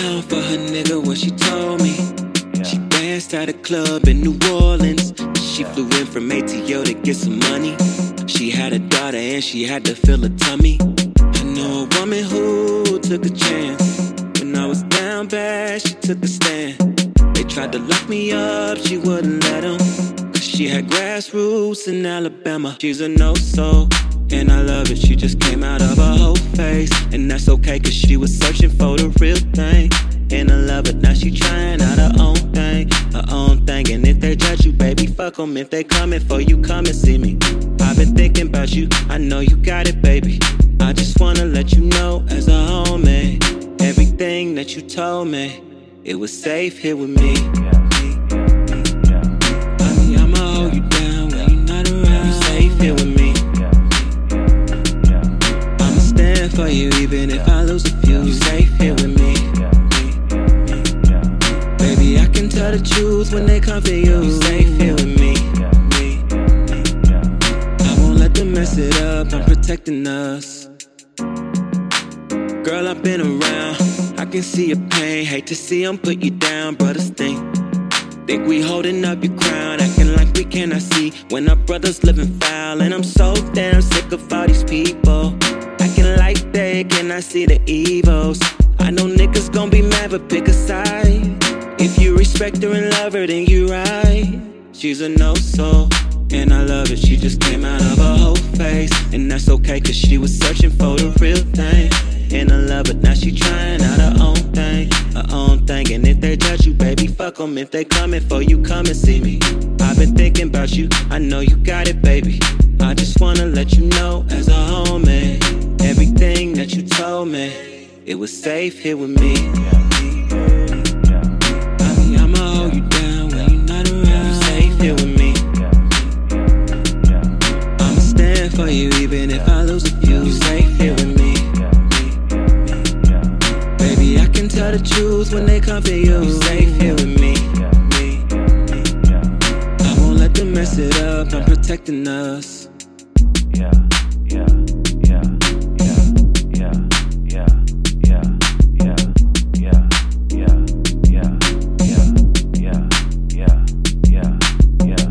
down for her nigga what she told me. She danced at a club in New Orleans. She flew in from ATL to get some money. She had a daughter and she had to fill her tummy. I know a woman who took a chance. When I was down bad, she took a stand. They tried to lock me up, she wouldn't let them. Cause she had grassroots in Alabama. She's a no soul. And I love it, she just came out of a whole face. And that's okay, cause she was searching for the real thing. And I love it, now she trying out her own thing, her own thing. And if they judge you, baby, fuck them. If they coming for you, come and see me. I've been thinking about you, I know you got it, baby. I just wanna let you know, as a homie, everything that you told me, it was safe here with me. Baby, I can tell the truth when they come for you. You here with me. I won't let them mess it up. I'm protecting us. Girl, I've been around. I can see your pain. Hate to see them put you down, brothers think. Think we holding up your crown, acting like we cannot see when our brothers living foul. And I'm so damn sick of all these people acting like they cannot see the evils. I know niggas gon' be mad, but pick a side. If you respect and love her, you right. She's a no soul, and I love it. She just came out of her whole face, and that's okay, cause she was searching for the real thing. And I love it, now she trying out her own thing, her own thing. And if they judge you, baby, fuck them. If they coming for you, come and see me. I've been thinking about you, I know you got it, baby. I just wanna let you know, as a homie, everything that you told me, it was safe here with me. For you even if I lose a few. You safe here with me. Baby, I can tell the truth when they come for you. You safe here with me. I won't let them mess it up. I'm protecting us. Yeah.